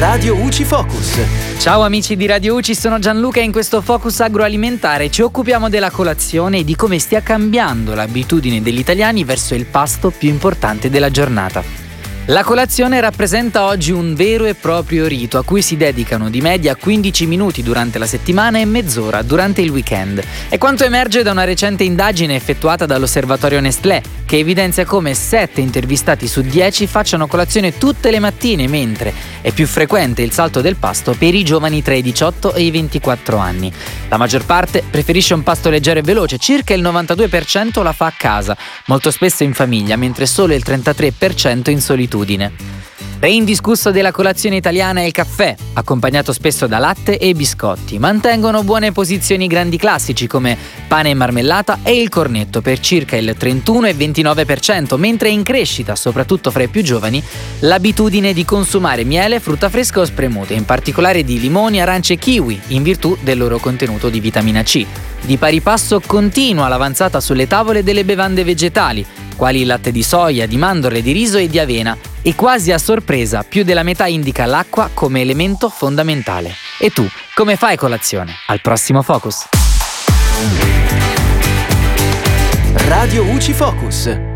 Radio UCI Focus. Ciao amici di Radio UCI, sono Gianluca e in questo Focus agroalimentare ci occupiamo della colazione e di come stia cambiando l'abitudine degli italiani verso il pasto più importante della giornata. La colazione rappresenta oggi un vero e proprio rito a cui si dedicano di media 15 minuti durante la settimana e mezz'ora durante il weekend. È quanto emerge da una recente indagine effettuata dall'osservatorio Nestlé, che evidenzia come 7 intervistati su 10 facciano colazione tutte le mattine, mentre è più frequente il salto del pasto per i giovani tra i 18 e i 24 anni. La maggior parte preferisce un pasto leggero e veloce, circa il 92% la fa a casa, molto spesso in famiglia, mentre solo il 33% in solitudine abitudine. Reindiscusso della colazione italiana è il caffè, accompagnato spesso da latte e biscotti. Mantengono buone posizioni i grandi classici come pane e marmellata e il cornetto per circa il 31 e 29%, mentre è in crescita, soprattutto fra i più giovani, l'abitudine di consumare miele, frutta fresca o spremuta, in particolare di limoni, arance e kiwi, in virtù del loro contenuto di vitamina C. Di pari passo continua l'avanzata sulle tavole delle bevande vegetali, quali il latte di soia, di mandorle, di riso e di avena, e quasi a sorpresa più della metà indica l'acqua come elemento fondamentale. E tu, come fai colazione? Al prossimo Focus. Radio UCI Focus.